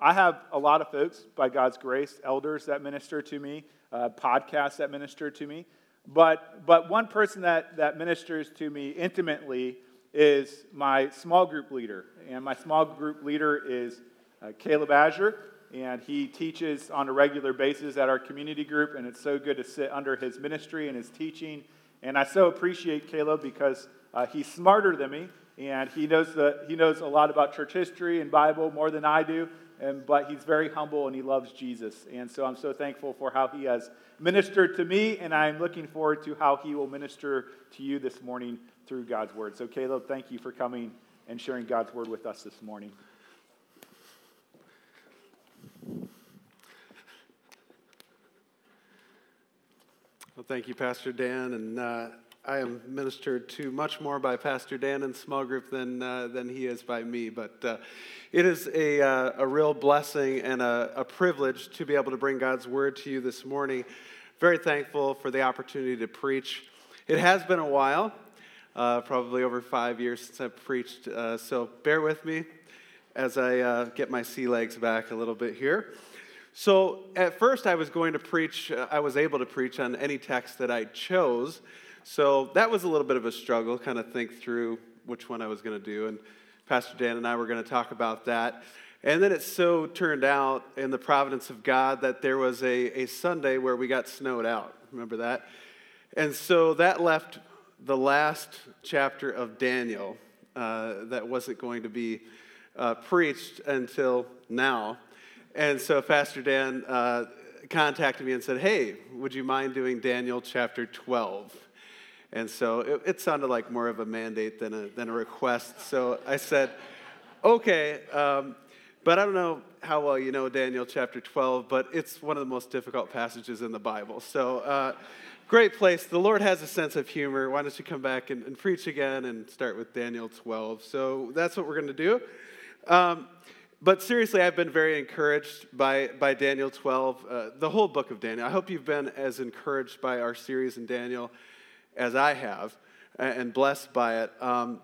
I have a lot of folks, by God's grace, elders that minister to me, uh, podcasts that minister to me. But, but one person that, that ministers to me intimately is my small group leader. And my small group leader is uh, Caleb Azure, and he teaches on a regular basis at our community group. And it's so good to sit under his ministry and his teaching. And I so appreciate Caleb because uh, he's smarter than me, and he knows, the, he knows a lot about church history and Bible more than I do. And, but he's very humble and he loves Jesus. And so I'm so thankful for how he has ministered to me, and I'm looking forward to how he will minister to you this morning through God's word. So, Caleb, thank you for coming and sharing God's word with us this morning. Well, thank you, Pastor Dan. And uh, I am ministered to much more by Pastor Dan and small group than, uh, than he is by me. But uh, it is a, uh, a real blessing and a, a privilege to be able to bring God's word to you this morning. Very thankful for the opportunity to preach. It has been a while, uh, probably over five years since I've preached. Uh, so bear with me as I uh, get my sea legs back a little bit here. So at first, I was going to preach, I was able to preach on any text that I chose. So that was a little bit of a struggle, kind of think through which one I was going to do. And Pastor Dan and I were going to talk about that. And then it so turned out in the providence of God that there was a, a Sunday where we got snowed out. Remember that? And so that left the last chapter of Daniel uh, that wasn't going to be uh, preached until now. And so Pastor Dan uh, contacted me and said, Hey, would you mind doing Daniel chapter 12? And so it, it, sounded like more of a mandate than a, than a request. So I said, okay. Um, but I don't know how well you know Daniel chapter 12, but it's one of the most difficult passages in the Bible. So, uh, great place. The Lord has a sense of humor. Why don't you come back and, and preach again and start with Daniel 12? So, that's what we're going to do. Um, but seriously, I've been very encouraged by, by Daniel 12, uh, the whole book of Daniel. I hope you've been as encouraged by our series in Daniel as I have, and blessed by it. Um,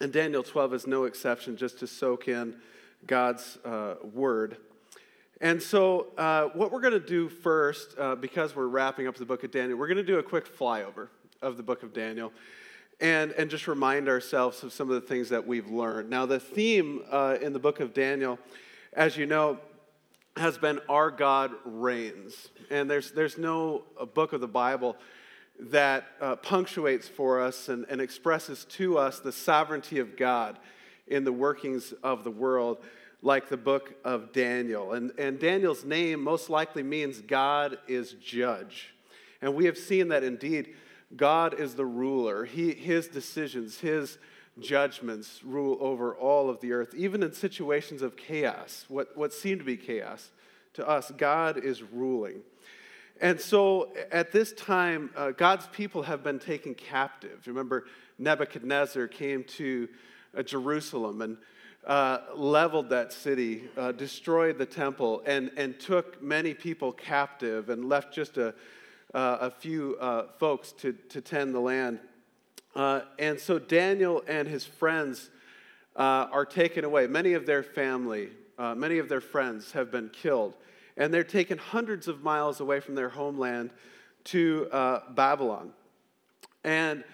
and Daniel 12 is no exception, just to soak in God's uh, word. And so, uh, what we're going to do first, uh, because we're wrapping up the book of Daniel, we're going to do a quick flyover of the book of Daniel and, and just remind ourselves of some of the things that we've learned. Now, the theme uh, in the book of Daniel, as you know, has been Our God Reigns. And there's, there's no book of the Bible that uh, punctuates for us and, and expresses to us the sovereignty of God in the workings of the world, like the book of Daniel. And, and Daniel's name most likely means God is judge. And we have seen that indeed God is the ruler. He, his decisions, his judgments rule over all of the earth, even in situations of chaos, what, what seem to be chaos. To us, God is ruling. And so at this time, uh, God's people have been taken captive. Remember, Nebuchadnezzar came to uh, Jerusalem and uh, leveled that city, uh, destroyed the temple, and, and took many people captive and left just a, uh, a few uh, folks to, to tend the land. and so Daniel and his friends are taken away. Many of their family, many of their friends have been killed and they're taken hundreds of miles away from their homeland to uh, Babylon. And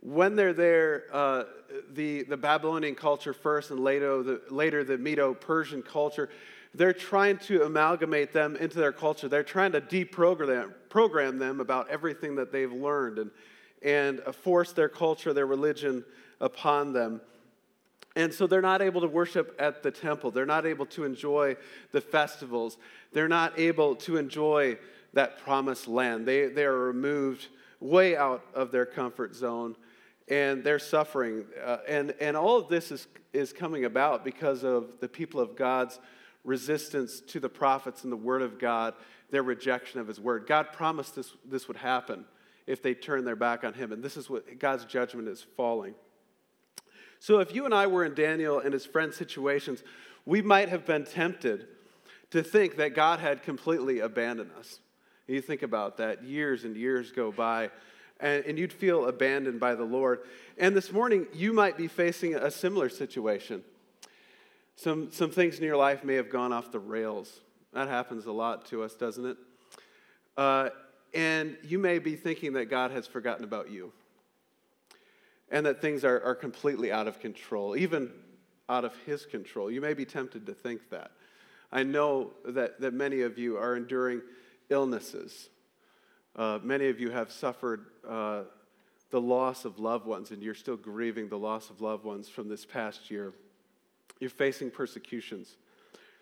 when they're there, uh, the, the Babylonian culture first, and later the, later the Medo Persian culture, they're trying to amalgamate them into their culture. They're trying to deprogram program them about everything that they've learned and, and force their culture, their religion upon them. And so they're not able to worship at the temple. They're not able to enjoy the festivals. They're not able to enjoy that promised land. They, they are removed way out of their comfort zone and they're suffering. Uh, and, and all of this is, is coming about because of the people of God's resistance to the prophets and the word of God, their rejection of his word. God promised this, this would happen if they turn their back on him. And this is what God's judgment is falling. So if you and I were in Daniel and his friend's situations, we might have been tempted to think that God had completely abandoned us. You think about that, years and years go by, and, and you'd feel abandoned by the Lord. And this morning, you might be facing a similar situation. Some, some things in your life may have gone off the rails. That happens a lot to us, doesn't it? Uh, and you may be thinking that God has forgotten about you and that things are, are completely out of control, even out of His control. You may be tempted to think that. I know that, that many of you are enduring illnesses. Uh, many of you have suffered uh, the loss of loved ones, and you're still grieving the loss of loved ones from this past year. You're facing persecutions,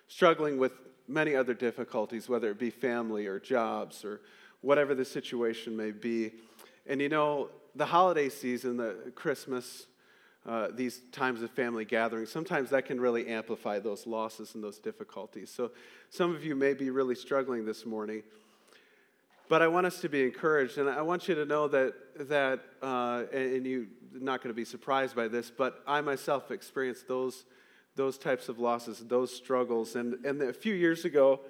struggling with many other difficulties, whether it be family or jobs or whatever the situation may be. And you know, the holiday season, the Christmas, uh, these times of family gatherings, sometimes that can really amplify those losses and those difficulties. So some of you may be really struggling this morning. But I want us to be encouraged, and I want you to know that, that uh, and you're not going to be surprised by this, but I myself experienced those, those types of losses, those struggles. And, and a few years ago,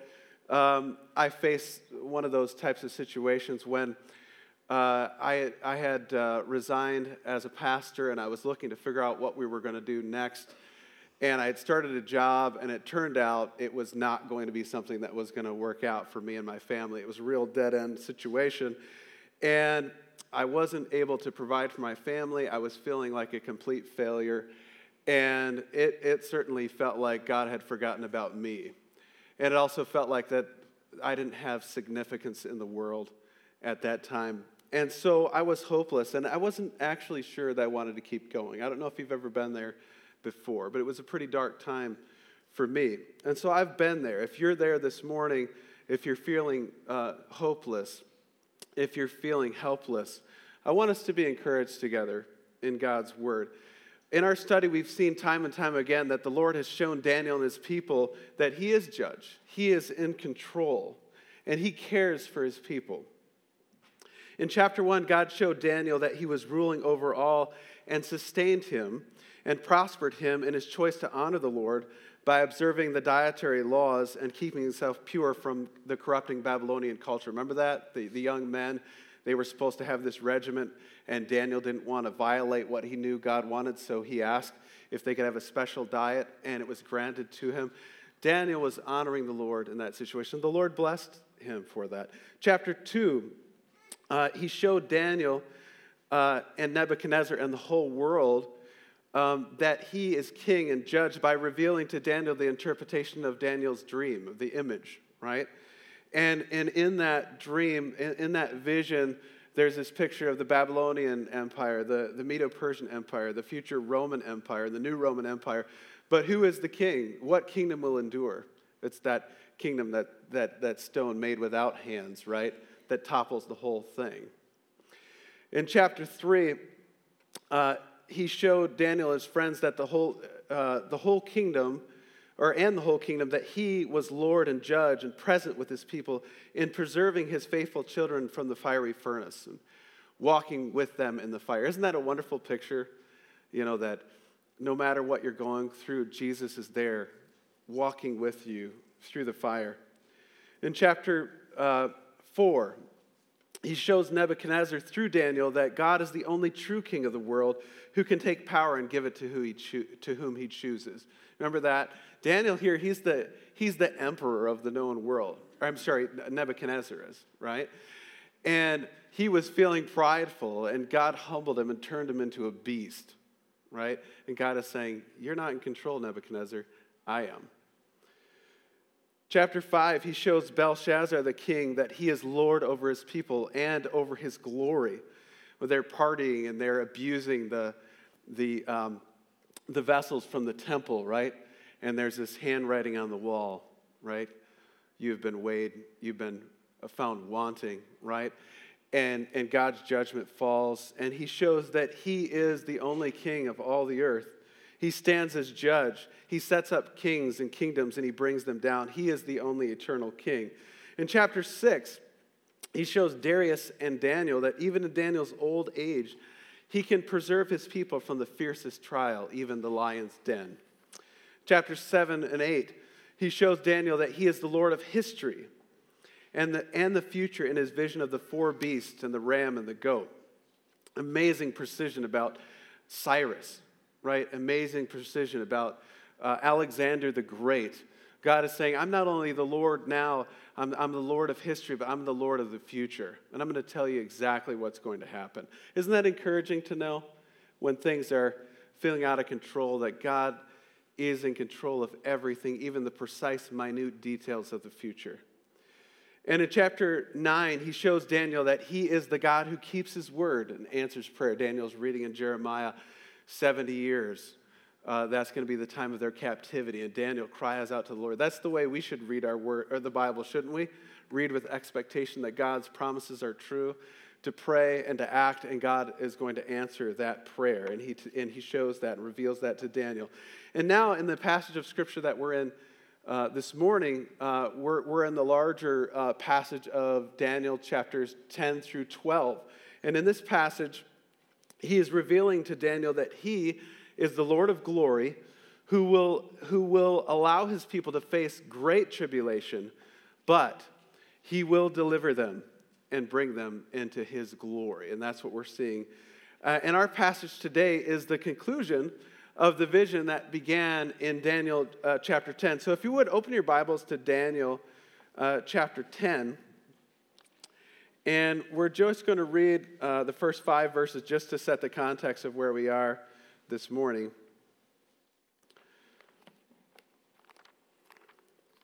um, I faced one of those types of situations when uh, I, I had uh, resigned as a pastor and I was looking to figure out what we were going to do next. And I had started a job, and it turned out it was not going to be something that was going to work out for me and my family. It was a real dead end situation. And I wasn't able to provide for my family. I was feeling like a complete failure. And it, it certainly felt like God had forgotten about me. And it also felt like that I didn't have significance in the world at that time. And so I was hopeless, and I wasn't actually sure that I wanted to keep going. I don't know if you've ever been there before, but it was a pretty dark time for me. And so I've been there. If you're there this morning, if you're feeling uh, hopeless, if you're feeling helpless, I want us to be encouraged together in God's word. In our study, we've seen time and time again that the Lord has shown Daniel and his people that he is judge, he is in control, and he cares for his people. In chapter 1, God showed Daniel that he was ruling over all and sustained him and prospered him in his choice to honor the Lord by observing the dietary laws and keeping himself pure from the corrupting Babylonian culture. Remember that? The, the young men, they were supposed to have this regiment, and Daniel didn't want to violate what he knew God wanted, so he asked if they could have a special diet, and it was granted to him. Daniel was honoring the Lord in that situation. The Lord blessed him for that. Chapter 2 uh, he showed Daniel uh, and Nebuchadnezzar and the whole world um, that he is king and judge by revealing to Daniel the interpretation of Daniel's dream, of the image, right? And, and in that dream, in, in that vision, there's this picture of the Babylonian Empire, the, the Medo Persian Empire, the future Roman Empire, the new Roman Empire. But who is the king? What kingdom will endure? It's that kingdom, that, that, that stone made without hands, right? That topples the whole thing. In chapter 3, uh, he showed Daniel his friends that the whole, uh, the whole kingdom, or and the whole kingdom, that he was Lord and judge and present with his people in preserving his faithful children from the fiery furnace and walking with them in the fire. Isn't that a wonderful picture? You know, that no matter what you're going through, Jesus is there walking with you through the fire. In chapter uh, 4, he shows Nebuchadnezzar through Daniel that God is the only true king of the world who can take power and give it to, who he to whom he chooses. Remember that? Daniel here, he's the, he's the emperor of the known world. Or, I'm sorry, Nebuchadnezzar is, right? And he was feeling prideful, and God humbled him and turned him into a beast, right? And God is saying, You're not in control, Nebuchadnezzar. I am. Chapter 5, he shows Belshazzar the king that he is Lord over his people and over his glory. They're partying and they're abusing the, the, um, the vessels from the temple, right? And there's this handwriting on the wall, right? You've been weighed, you've been found wanting, right? And, and God's judgment falls, and he shows that he is the only king of all the earth he stands as judge. He sets up kings and kingdoms and he brings them down. He is the only eternal king. In chapter 6, he shows Darius and Daniel that even in Daniel's old age, he can preserve his people from the fiercest trial, even the lion's den. Chapter 7 and 8, he shows Daniel that he is the Lord of history and the, and the future in his vision of the four beasts and the ram and the goat. Amazing precision about Cyrus, right? Amazing precision about uh, Alexander the Great. God is saying, I'm not only the Lord now, I'm, I'm, the Lord of history, but I'm the Lord of the future. And I'm going to tell you exactly what's going to happen. Isn't that encouraging to know when things are feeling out of control that God is in control of everything, even the precise, minute details of the future? And in chapter 9, he shows Daniel that he is the God who keeps his word and answers prayer. Daniel's reading in Jeremiah 70 years. Uh, that's going to be the time of their captivity. And Daniel cries out to the Lord. That's the way we should read our word or the Bible, shouldn't we? Read with expectation that God's promises are true, to pray and to act, and God is going to answer that prayer. And he, and he shows that and reveals that to Daniel. And now, in the passage of scripture that we're in uh, this morning, uh, we're, we're in the larger uh, passage of Daniel chapters 10 through 12. And in this passage, he is revealing to Daniel that he is the Lord of glory who will, who will allow his people to face great tribulation, but he will deliver them and bring them into his glory. And that's what we're seeing. Uh, and our passage today is the conclusion of the vision that began in Daniel uh, chapter 10. So if you would open your Bibles to Daniel uh, chapter 10. And we're just going to read uh, the first five verses just to set the context of where we are this morning.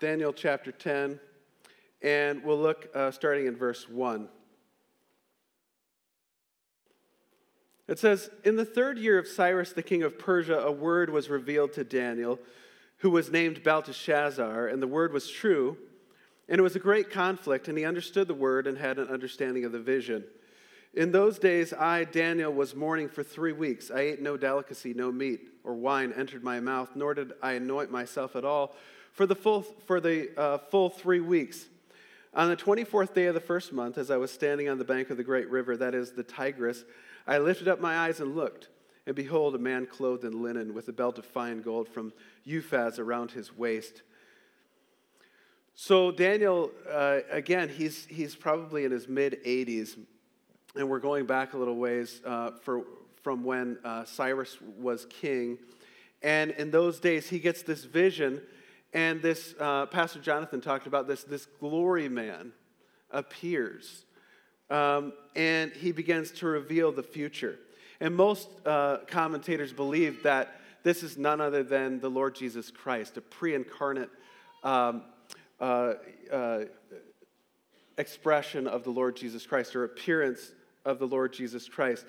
Daniel chapter 10, and we'll look uh, starting in verse 1. It says, In the third year of Cyrus the king of Persia, a word was revealed to Daniel, who was named Belteshazzar, and the word was true. And it was a great conflict, and he understood the word and had an understanding of the vision. In those days, I, Daniel, was mourning for three weeks. I ate no delicacy, no meat or wine entered my mouth, nor did I anoint myself at all for the full, for the, uh, full three weeks. On the 24th day of the first month, as I was standing on the bank of the great river, that is the Tigris, I lifted up my eyes and looked, and behold, a man clothed in linen with a belt of fine gold from Uphaz around his waist. So, Daniel, uh, again, he's, he's probably in his mid 80s, and we're going back a little ways uh, for, from when uh, Cyrus was king. And in those days, he gets this vision, and this, uh, Pastor Jonathan talked about this, this glory man appears um, and he begins to reveal the future. And most uh, commentators believe that this is none other than the Lord Jesus Christ, a pre incarnate um, uh, uh, expression of the Lord Jesus Christ or appearance of the Lord Jesus Christ.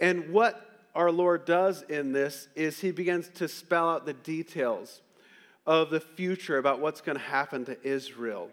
And what our Lord does in this is he begins to spell out the details of the future about what's going to happen to Israel.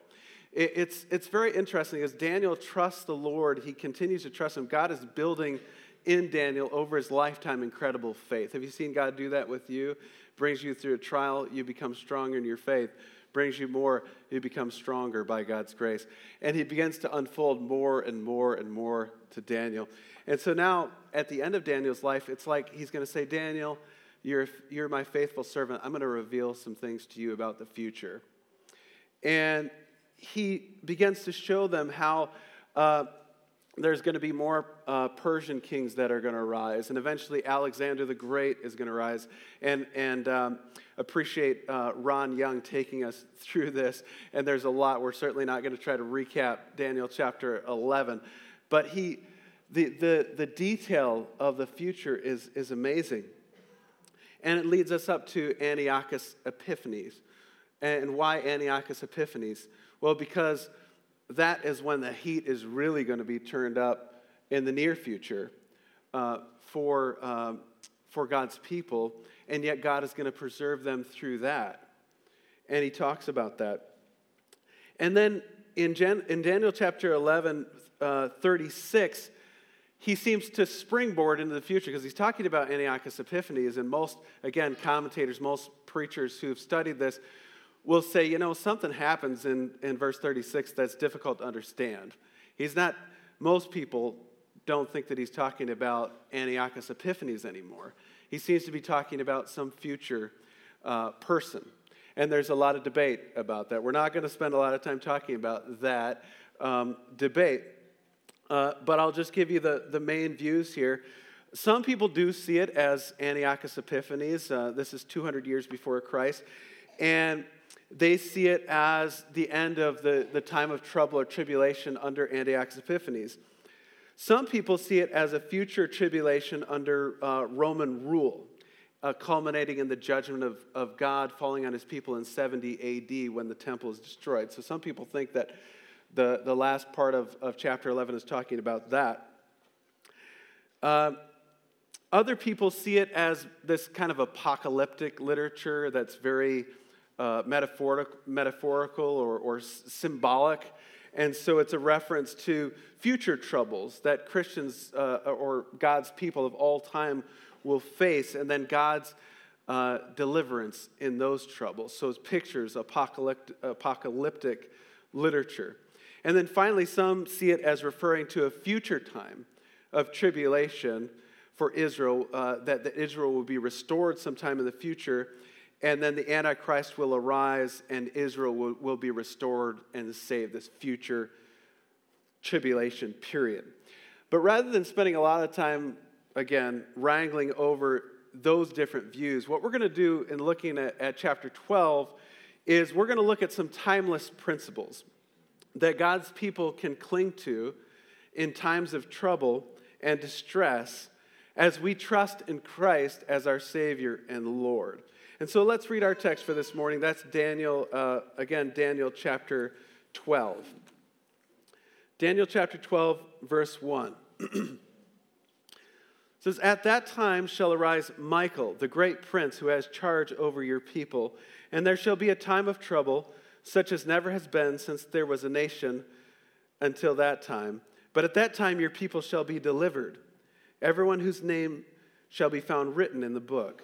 It's, it's very interesting as Daniel trusts the Lord, he continues to trust him. God is building in Daniel over his lifetime incredible faith. Have you seen God do that with you? Brings you through a trial, you become stronger in your faith. Brings you more, you become stronger by God's grace. And he begins to unfold more and more and more to Daniel. And so now, at the end of Daniel's life, it's like he's going to say, Daniel, you're, you're my faithful servant. I'm going to reveal some things to you about the future. And he begins to show them how uh, there's going to be more uh, Persian kings that are going to rise, and eventually Alexander the Great is going to rise. And, and um, appreciate uh, Ron Young taking us through this. And there's a lot. We're certainly not going to try to recap Daniel chapter 11, but he, the, the, the detail of the future is, is amazing. And it leads us up to Antiochus Epiphanes. And why Antiochus Epiphanes? Well, because that is when the heat is really going to be turned up in the near future uh, for, um, for God's people, and yet God is going to preserve them through that. And he talks about that. And then in, Gen- in Daniel chapter 11, uh, 36, he seems to springboard into the future because he's talking about Antiochus Epiphanes, and most, again, commentators, most preachers who have studied this will say, you know, something happens in, in verse 36 that's difficult to understand. He's not, most people don't think that he's talking about Antiochus Epiphanes anymore. He seems to be talking about some future uh, person. And there's a lot of debate about that. We're not going to spend a lot of time talking about that um, debate. Uh, but I'll just give you the, the main views here. Some people do see it as Antiochus Epiphanes. Uh, this is 200 years before Christ. And they see it as the end of the, the time of trouble or tribulation under Antiochus Epiphanes. Some people see it as a future tribulation under uh, Roman rule, uh, culminating in the judgment of, of God falling on his people in 70 AD when the temple is destroyed. So some people think that the, the last part of, of chapter 11 is talking about that. Uh, other people see it as this kind of apocalyptic literature that's very uh, metaphoric, metaphorical or, or symbolic. And so it's a reference to future troubles that Christians uh, or God's people of all time will face, and then God's uh, deliverance in those troubles. So it's pictures, apocalyptic, apocalyptic literature. And then finally, some see it as referring to a future time of tribulation for Israel, uh, that, that Israel will be restored sometime in the future, and then the Antichrist will arise and Israel will, will be restored and saved, this future tribulation period. But rather than spending a lot of time, again, wrangling over those different views, what we're going to do in looking at, at chapter 12 is we're going to look at some timeless principles that God's people can cling to in times of trouble and distress as we trust in Christ as our Savior and Lord. And so let's read our text for this morning. That's Daniel, uh, again, Daniel chapter 12. Daniel chapter 12, verse 1. says, At that time shall arise Michael, the great prince who has charge over your people, and there shall be a time of trouble, such as never has been since there was a nation until that time. But at that time your people shall be delivered everyone whose name shall be found written in the book.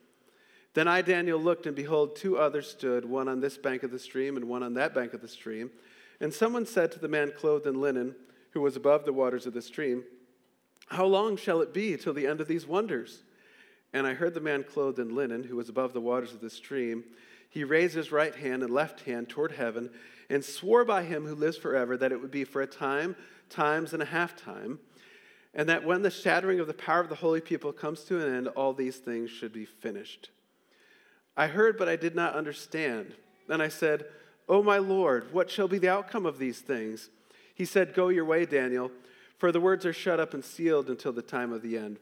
Then I, Daniel, looked, and behold, two others stood, one on this bank of the stream and one on that bank of the stream. And someone said to the man clothed in linen, who was above the waters of the stream, How long shall it be till the end of these wonders? And I heard the man clothed in linen, who was above the waters of the stream, he raised his right hand and left hand toward heaven, and swore by him who lives forever that it would be for a time, times, and a half time, and that when the shattering of the power of the holy people comes to an end, all these things should be finished. I heard, but I did not understand. Then I said, O my Lord, what shall be the outcome of these things? He said, Go your way, Daniel, for the words are shut up and sealed until the time of the end.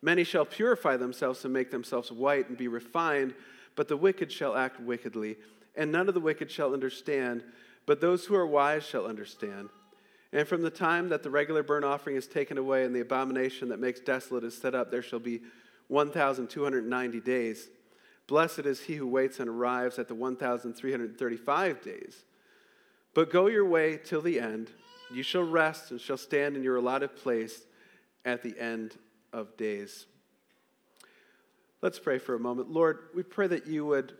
Many shall purify themselves and make themselves white and be refined, but the wicked shall act wickedly, and none of the wicked shall understand, but those who are wise shall understand. And from the time that the regular burnt offering is taken away and the abomination that makes desolate is set up, there shall be 1,290 days. Blessed is he who waits and arrives at the 1,335 days. But go your way till the end. You shall rest and shall stand in your allotted place at the end of days. Let's pray for a moment. Lord, we pray that you would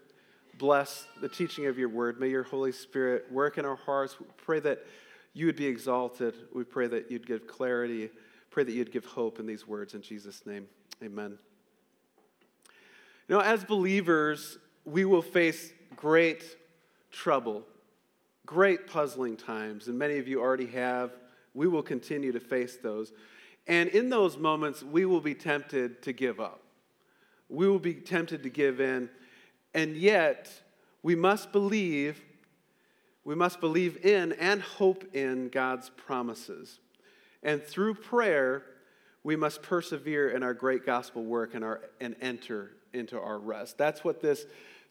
bless the teaching of your word. May your Holy Spirit work in our hearts. We pray that you would be exalted. We pray that you'd give clarity. Pray that you'd give hope in these words. In Jesus' name, amen. You know, as believers, we will face great trouble, great puzzling times, and many of you already have. We will continue to face those. And in those moments, we will be tempted to give up. We will be tempted to give in. And yet, we must believe, we must believe in and hope in God's promises. And through prayer, we must persevere in our great gospel work and, our, and enter into our rest. That's what this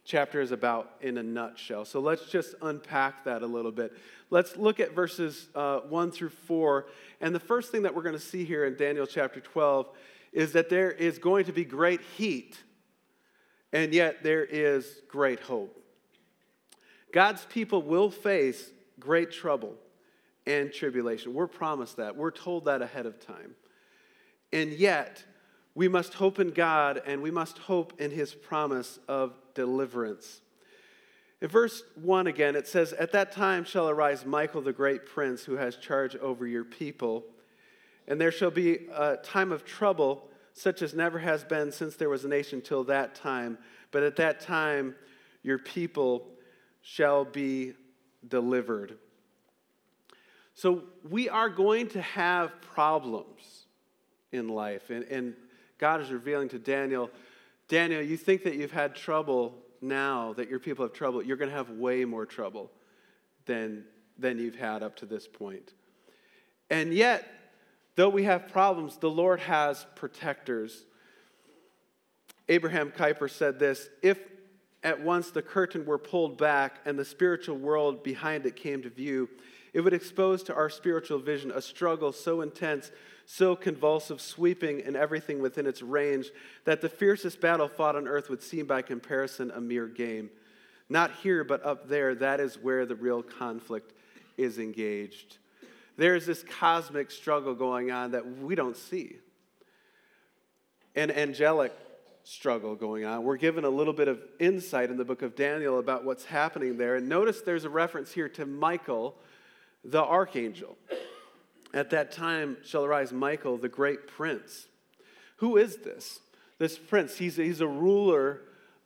chapter is about in a nutshell. So let's just unpack that a little bit. Let's look at verses uh, 1 through 4. And the first thing that we're going to see here in Daniel chapter 12 is that there is going to be great heat, and yet there is great hope. God's people will face great trouble and tribulation. We're promised that, we're told that ahead of time. And yet, we must hope in God and we must hope in his promise of deliverance. In verse 1 again, it says, At that time shall arise Michael the great prince who has charge over your people, and there shall be a time of trouble such as never has been since there was a nation till that time. But at that time your people shall be delivered. So we are going to have problems in life. And, and God is revealing to Daniel Daniel, you think that you've had trouble now, that your people have trouble. You're going to have way more trouble than, than you've had up to this point. And yet, though we have problems, the Lord has protectors. Abraham Kuyper said this If at once the curtain were pulled back and the spiritual world behind it came to view, it would expose to our spiritual vision a struggle so intense, so convulsive, sweeping in everything within its range, that the fiercest battle fought on earth would seem by comparison a mere game. Not here, but up there, that is where the real conflict is engaged. There's this cosmic struggle going on that we don't see. An angelic struggle going on. We're given a little bit of insight in the book of Daniel about what's happening there. And notice there's a reference here to Michael the archangel. At that time shall arise Michael, the great prince. Who is this? This prince, he's, he's a ruler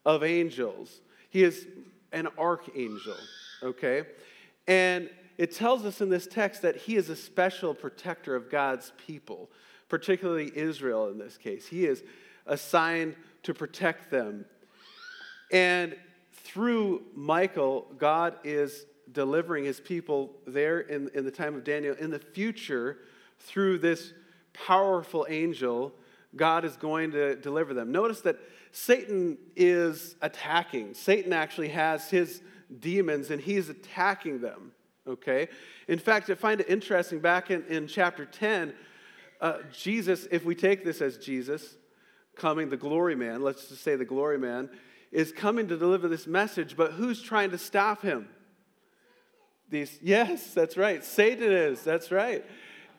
of angels. He is an archangel, okay? And it tells us in this text that he is a special protector of God's people, particularly Israel in this case. He is assigned to protect them. And through Michael, God is delivering his people there in, in the time of Daniel. In the future, through this powerful angel, God is going to deliver them. Notice that Satan is attacking. Satan actually has his demons and he's attacking them. Okay? In fact, I find it interesting back in, in chapter 10, uh, Jesus, if we take this as Jesus coming, the glory man, let's just say the glory man, is coming to deliver this message, but who's trying to stop him? These, yes, that's right. Satan is, that's right.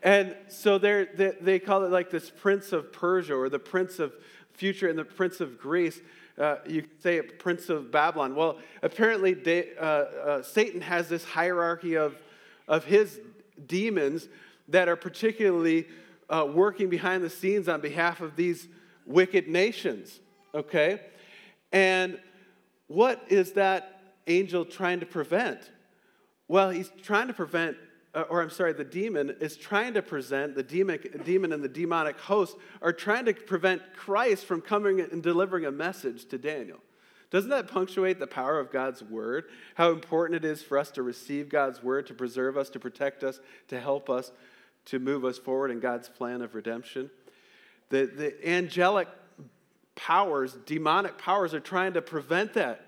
And so they they call it like this prince of Persia or the prince of future and the prince of Greece. Uh, you say prince of Babylon. Well, apparently they, uh, uh, Satan has this hierarchy of, of his demons that are particularly uh, working behind the scenes on behalf of these wicked nations. Okay? And what is that angel trying to prevent? Well, he's trying to prevent, uh, or I'm sorry, the demon is trying to present, the demon, demon and the demonic host are trying to prevent Christ from coming and delivering a message to Daniel. Doesn't that punctuate the power of God's word? How important it is for us to receive God's word, to preserve us, to protect us, to help us, to move us forward in God's plan of redemption? The, the angelic powers, demonic powers, are trying to prevent that.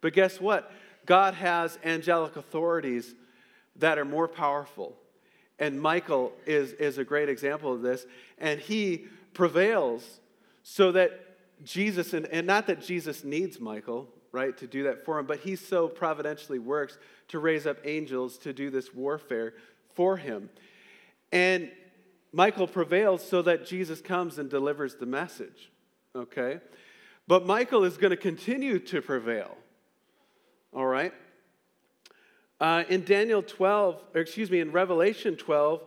But guess what? God has angelic authorities that are more powerful. And Michael is, is a great example of this. And he prevails so that Jesus, and, and not that Jesus needs Michael, right, to do that for him, but he so providentially works to raise up angels to do this warfare for him. And Michael prevails so that Jesus comes and delivers the message, okay? But Michael is going to continue to prevail all right? Uh, in Daniel 12, or excuse me, in Revelation 12,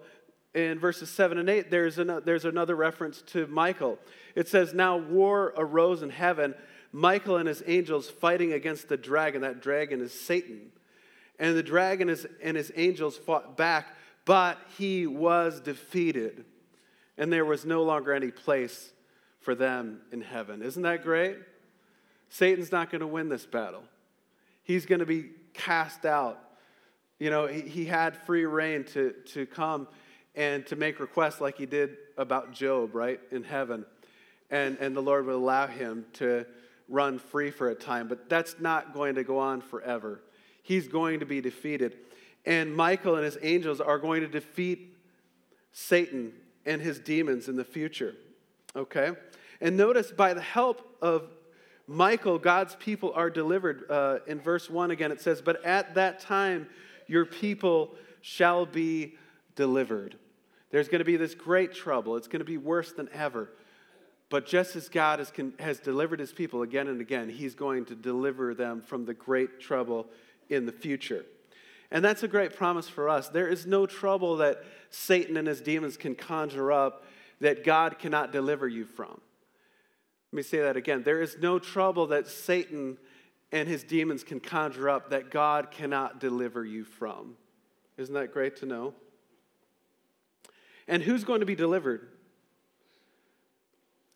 in verses 7 and 8, there's, an, there's another reference to Michael. It says, Now war arose in heaven, Michael and his angels fighting against the dragon. That dragon is Satan. And the dragon is, and his angels fought back, but he was defeated. And there was no longer any place for them in heaven. Isn't that great? Satan's not going to win this battle he's going to be cast out. You know, he, he had free reign to, to come and to make requests like he did about Job, right, in heaven. And, and the Lord would allow him to run free for a time. But that's not going to go on forever. He's going to be defeated. And Michael and his angels are going to defeat Satan and his demons in the future. Okay? And notice by the help of Michael, God's people are delivered. Uh, in verse 1 again, it says, But at that time your people shall be delivered. There's going to be this great trouble. It's going to be worse than ever. But just as God has, has delivered his people again and again, he's going to deliver them from the great trouble in the future. And that's a great promise for us. There is no trouble that Satan and his demons can conjure up that God cannot deliver you from. Let me say that again. There is no trouble that Satan and his demons can conjure up that God cannot deliver you from. Isn't that great to know? And who's going to be delivered?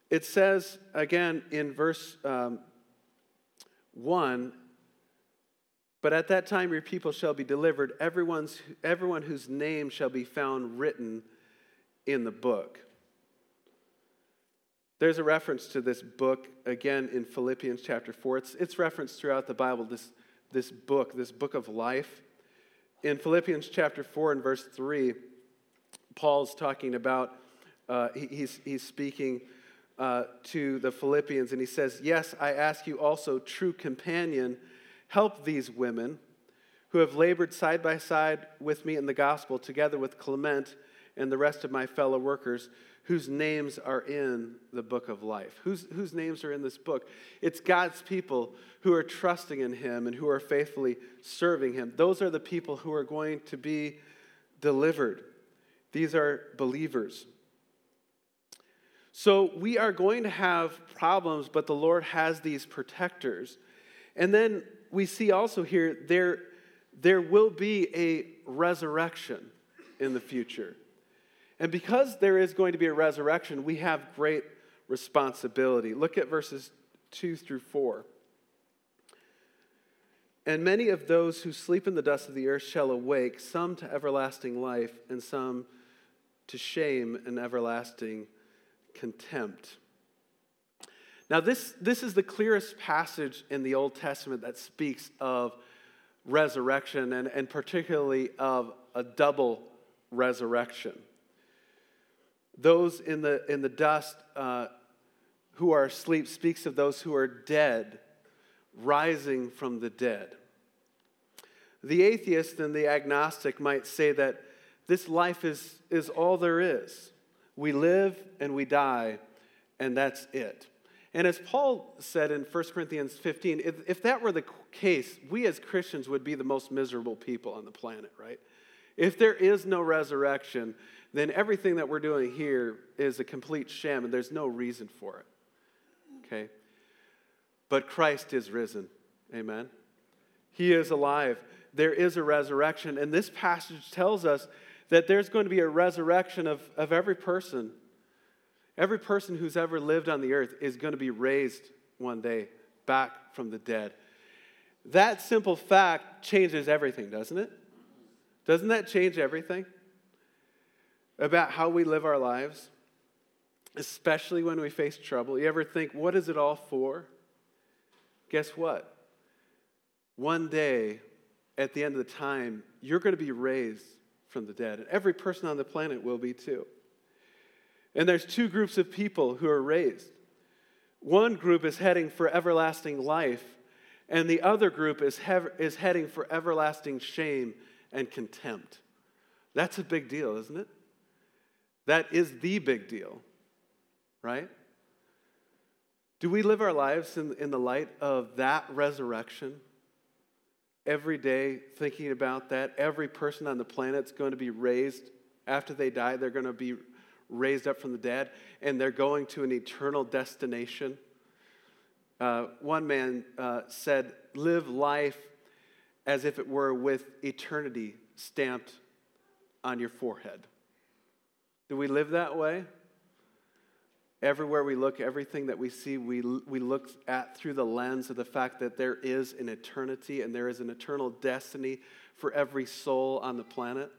It says again in verse um, 1 But at that time your people shall be delivered, everyone's, everyone whose name shall be found written in the book. There's a reference to this book again in Philippians chapter 4. It's, it's referenced throughout the Bible, this, this book, this book of life. In Philippians chapter 4 and verse 3, Paul's talking about, uh, he, he's, he's speaking uh, to the Philippians, and he says, Yes, I ask you also, true companion, help these women who have labored side by side with me in the gospel, together with Clement and the rest of my fellow workers, whose names are in the book of life. Whose, whose names are in this book? It's God's people who are trusting in Him and who are faithfully serving Him. Those are the people who are going to be delivered. These are believers. So we are going to have problems, but the Lord has these protectors. And then we see also here there, there will be a resurrection in the future. And because there is going to be a resurrection, we have great responsibility. Look at verses 2 through 4. And many of those who sleep in the dust of the earth shall awake, some to everlasting life, and some to shame and everlasting contempt. Now, this, this is the clearest passage in the Old Testament that speaks of resurrection and, and particularly of a double resurrection. Those in the, in the dust uh, who are asleep speaks of those who are dead rising from the dead. The atheist and the agnostic might say that this life is, is all there is. We live and we die, and that's it. And as Paul said in 1 Corinthians 15, if, if that were the case, we as Christians would be the most miserable people on the planet, right? If there is no resurrection, then everything that we're doing here is a complete sham and there's no reason for it. Okay? But Christ is risen. Amen. He is alive. There is a resurrection. And this passage tells us that there's going to be a resurrection of, of every person. Every person who's ever lived on the earth is going to be raised one day back from the dead. That simple fact changes everything, doesn't it? Doesn't that change everything? About how we live our lives, especially when we face trouble. You ever think, what is it all for? Guess what? One day, at the end of the time, you're going to be raised from the dead. And every person on the planet will be too. And there's two groups of people who are raised. One group is heading for everlasting life, and the other group is, hev- is heading for everlasting shame and contempt. That's a big deal, isn't it? That is the big deal, right? Do we live our lives in, in the light of that resurrection? Every day thinking about that. Every person on the planet is going to be raised after they die, they're going to be raised up from the dead, and they're going to an eternal destination. Uh, one man uh, said, Live life as if it were with eternity stamped on your forehead. Do we live that way? Everywhere we look, everything that we see, we, we look at through the lens of the fact that there is an eternity and there is an eternal destiny for every soul on the planet.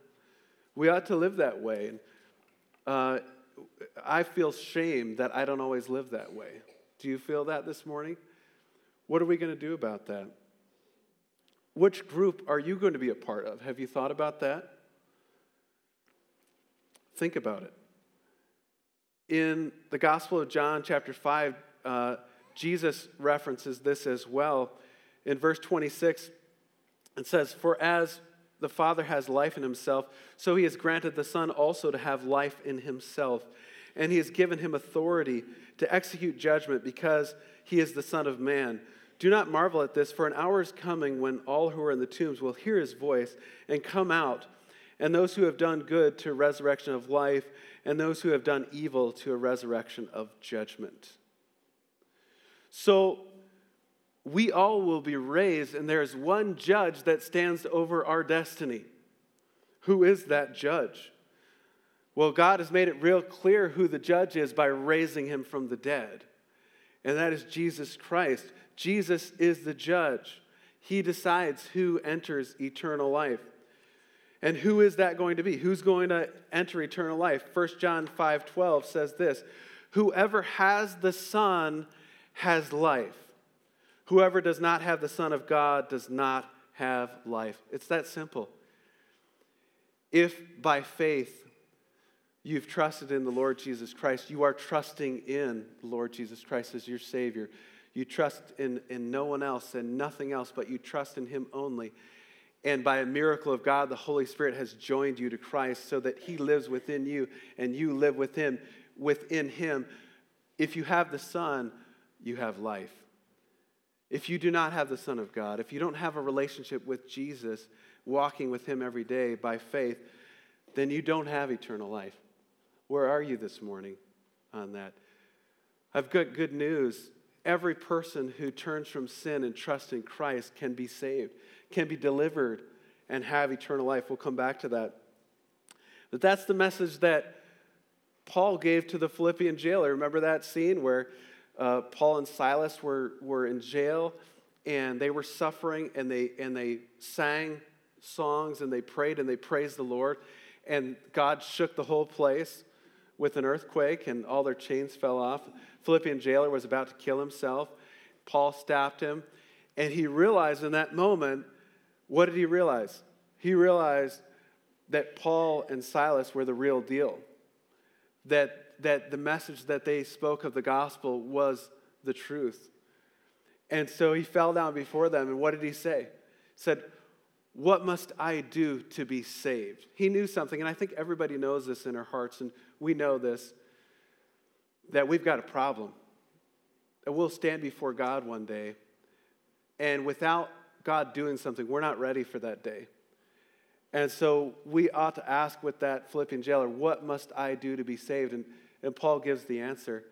We ought to live that way. Uh, I feel shame that I don't always live that way. Do you feel that this morning? What are we going to do about that? Which group are you going to be a part of? Have you thought about that? Think about it. In the Gospel of John, chapter 5, uh, Jesus references this as well. In verse 26, it says, For as the Father has life in himself, so he has granted the Son also to have life in himself. and he has given him authority to execute judgment because he is the Son of Man. Do not marvel at this, for an hour is coming when all who are in the tombs will hear his voice and come out, and those who have done good to a resurrection of life, and those who have done evil to a resurrection of judgment. So, we all will be raised, and there's one judge that stands over our destiny. Who is that judge? Well, God has made it real clear who the judge is by raising him from the dead, and that is Jesus Christ. Jesus is the judge. He decides who enters eternal life. And who is that going to be? Who's going to enter eternal life? 1 John 5:12 says this, "Whoever has the Son has life. Whoever does not have the Son of God does not have life." It's that simple. If by faith you've trusted in the Lord Jesus Christ, you are trusting in the Lord Jesus Christ as your Savior. You trust in, in no one else and nothing else, but you trust in Him only. And by a miracle of God, the Holy Spirit has joined you to Christ so that He lives within you and you live with Him, within Him. If you have the Son, you have life. If you do not have the Son of God, if you don't have a relationship with Jesus, walking with Him every day by faith, then you don't have eternal life. Where are you this morning on that? I've got good news. Every person who turns from sin and trusts in Christ can be saved, can be delivered, and have eternal life. We'll come back to that. But that's the message that Paul gave to the Philippian jailer. Remember that scene where uh, Paul and Silas were, were in jail and they were suffering and they, and they sang songs and they prayed and they praised the Lord and God shook the whole place with an earthquake and all their chains fell off. Philippian jailer was about to kill himself. Paul stopped him, and he realized in that moment what did he realize? He realized that Paul and Silas were the real deal, that, that the message that they spoke of the gospel was the truth. And so he fell down before them, and what did he say? He said, What must I do to be saved? He knew something, and I think everybody knows this in our hearts, and we know this that we've got a problem. That we'll stand before God one day, and without God doing something, we're not ready for that day. And so we ought to ask with that Philippian jailer, What must I do to be saved? And, and Paul gives the answer.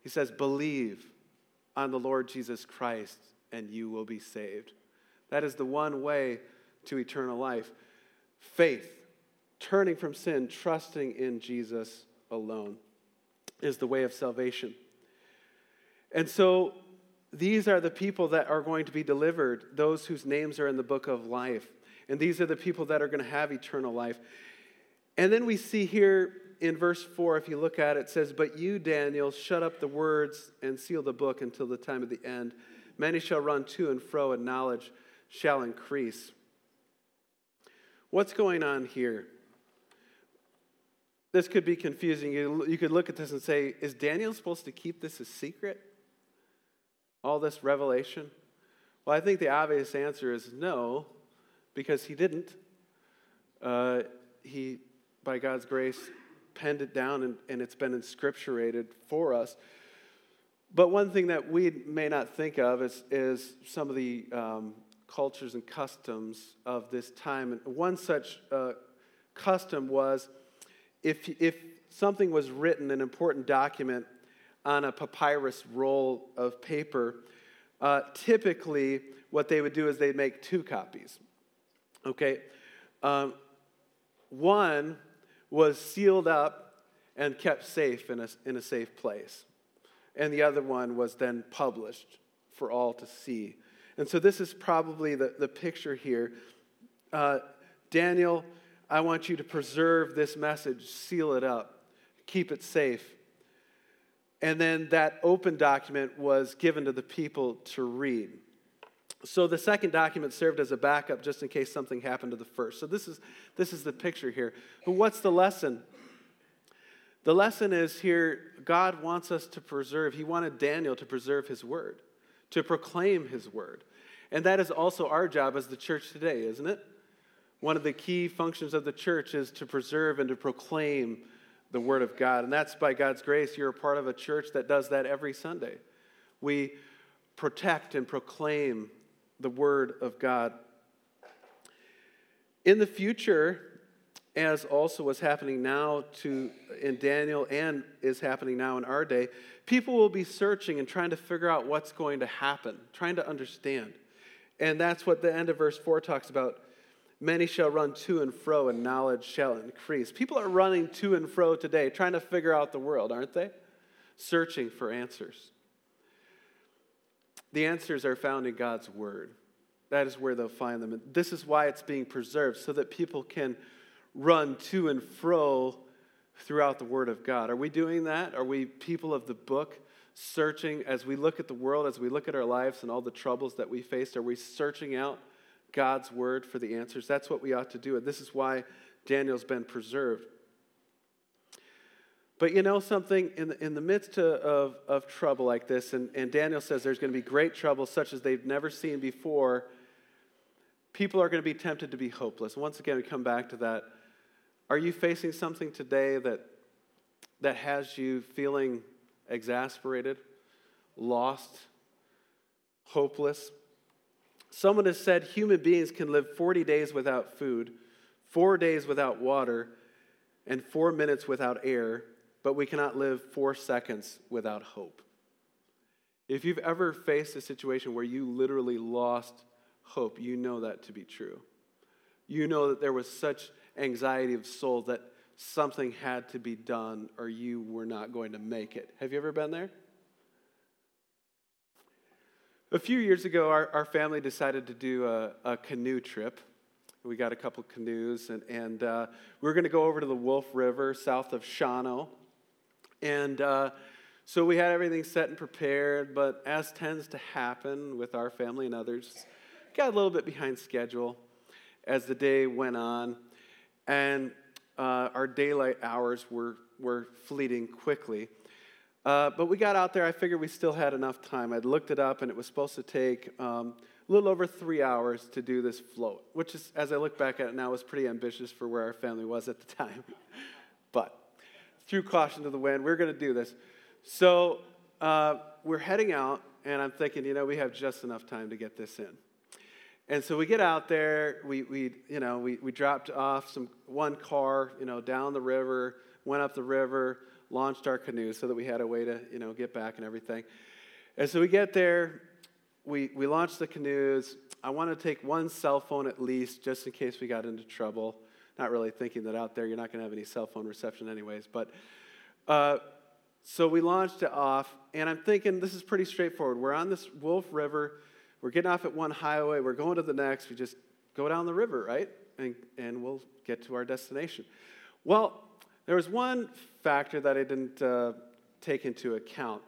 He says, Believe on the Lord Jesus Christ, and you will be saved. That is the one way to eternal life. Faith, turning from sin, trusting in Jesus alone is the way of salvation. And so these are the people that are going to be delivered, those whose names are in the book of life. And these are the people that are going to have eternal life. And then we see here in verse 4, if you look at it, it says, But you, Daniel, shut up the words and seal the book until the time of the end. Many shall run to and fro, and knowledge shall increase. What's going on here? this could be confusing. You, you could look at this and say, is Daniel supposed to keep this a secret? All this revelation? Well, I think the obvious answer is no, because he didn't. Uh, he, by God's grace, penned it down and, and it's been inscripturated for us. But one thing that we may not think of is, is some of the um, cultures and customs of this time. And one such uh, custom was if, if something was written, an important document, on a papyrus roll of paper, uh, typically what they would do is they'd make two copies. Okay? Um, one was sealed up and kept safe in a, in a safe place, and the other one was then published for all to see. And so this is probably the, the picture here. Uh, Daniel I want you to preserve this message, seal it up, keep it safe. And then that open document was given to the people to read. So the second document served as a backup just in case something happened to the first. So this is, this is the picture here. But what's the lesson? The lesson is here God wants us to preserve, He wanted Daniel to preserve His word, to proclaim His word. And that is also our job as the church today, isn't it? One of the key functions of the church is to preserve and to proclaim the Word of God. And that's by God's grace. You're a part of a church that does that every Sunday. We protect and proclaim the Word of God. In the future, as also was happening now to in Daniel and is happening now in our day, people will be searching and trying to figure out what's going to happen, trying to understand. And that's what the end of verse 4 talks about. Many shall run to and fro, and knowledge shall increase. People are running to and fro today, trying to figure out the world, aren't they? Searching for answers. The answers are found in God's Word. That is where they'll find them. And this is why it's being preserved, so that people can run to and fro throughout the Word of God. Are we doing that? Are we people of the book searching as we look at the world, as we look at our lives and all the troubles that we face? Are we searching out God's Word for the answers? That's what we ought to do. And this is why Daniel's been preserved. But you know something, in the, in the midst of, of, trouble like this, and, and Daniel says there's going to be great trouble such as they've never seen before, people are going to be tempted to be hopeless. Once again, we come back to that are you facing something today that, that has you feeling exasperated, lost, hopeless? Someone has said human beings can live 40 days without food, four days without water, and four minutes without air, but we cannot live four seconds without hope. If you've ever faced a situation where you literally lost hope, you know that to be true. You know that there was such anxiety of soul that something had to be done or you were not going to make it. Have you ever been there? A few years ago, our, our family decided to do a, a canoe trip. We got a couple canoes, and, and uh, we are going to go over to the Wolf River south of Shawano. And uh, so we had everything set and prepared, but as tends to happen with our family and others, got a little bit behind schedule as the day went on and uh, our daylight hours were, were fleeting quickly. Uh, but we got out there, I figured we still had enough time. I'd looked it up, and it was supposed to take um, a little over three hours to do this float, which is, as I look back at it now, was pretty ambitious for where our family was at the time. but threw caution to the wind, we're going to do this. So uh, we're heading out, and I'm thinking, you know, we have just enough time to get this in. And so we get out there, we, we you know, we, we dropped off some one car, you know, down the river, went up the river, launched our canoe so that we had a way to, you know, get back and everything. And so we get there, we, we launched the canoes. I want to take one cell phone at least, just in case we got into trouble. Not really thinking that out there you're not going to have any cell phone reception, anyways. But uh, so we launched it off, and I'm thinking this is pretty straightforward. We're on this Wolf River we're getting off at one highway, we're going to the next, we just go down the river, right? And, and we'll get to our destination. Well, there was one factor that I didn't uh, take into account.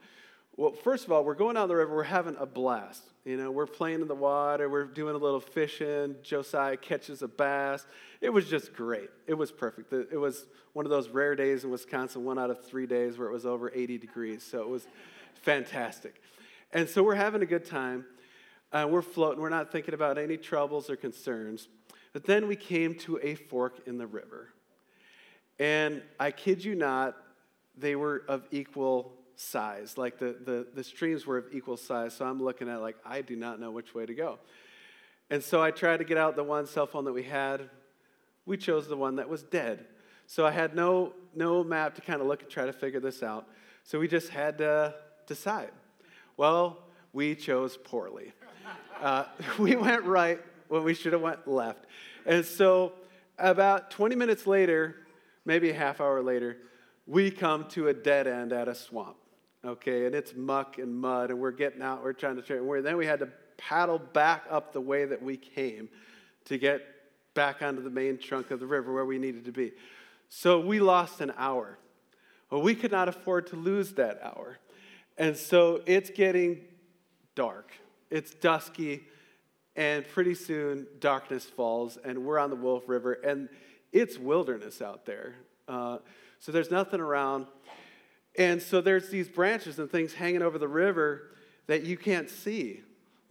Well, first of all, we're going down the river, we're having a blast. You know, we're playing in the water, we're doing a little fishing. Josiah catches a bass. It was just great. It was perfect. It was one of those rare days in Wisconsin, one out of three days where it was over 80 degrees. So it was fantastic. And so we're having a good time. Uh, we're floating, we're not thinking about any troubles or concerns. But then we came to a fork in the river. And I kid you not, they were of equal size. Like the, the, the streams were of equal size. So I'm looking at like, I do not know which way to go. And so I tried to get out the one cell phone that we had. We chose the one that was dead. So I had no, no map to kind of look and try to figure this out. So we just had to decide. Well, we chose poorly. Uh, we went right when we should have went left. And so about 20 minutes later, maybe a half hour later, we come to a dead end at a swamp. Okay, and it's muck and mud, and we're getting out, we're trying to. Then we had to paddle back up the way that we came to get back onto the main trunk of the river where we needed to be. So we lost an hour. Well, we could not afford to lose that hour. And so it's getting dark. It's dusky, and pretty soon darkness falls, and we're on the Wolf River, and it's wilderness out there. Uh, so there's nothing around. And so there's these branches and things hanging over the river that you can't see.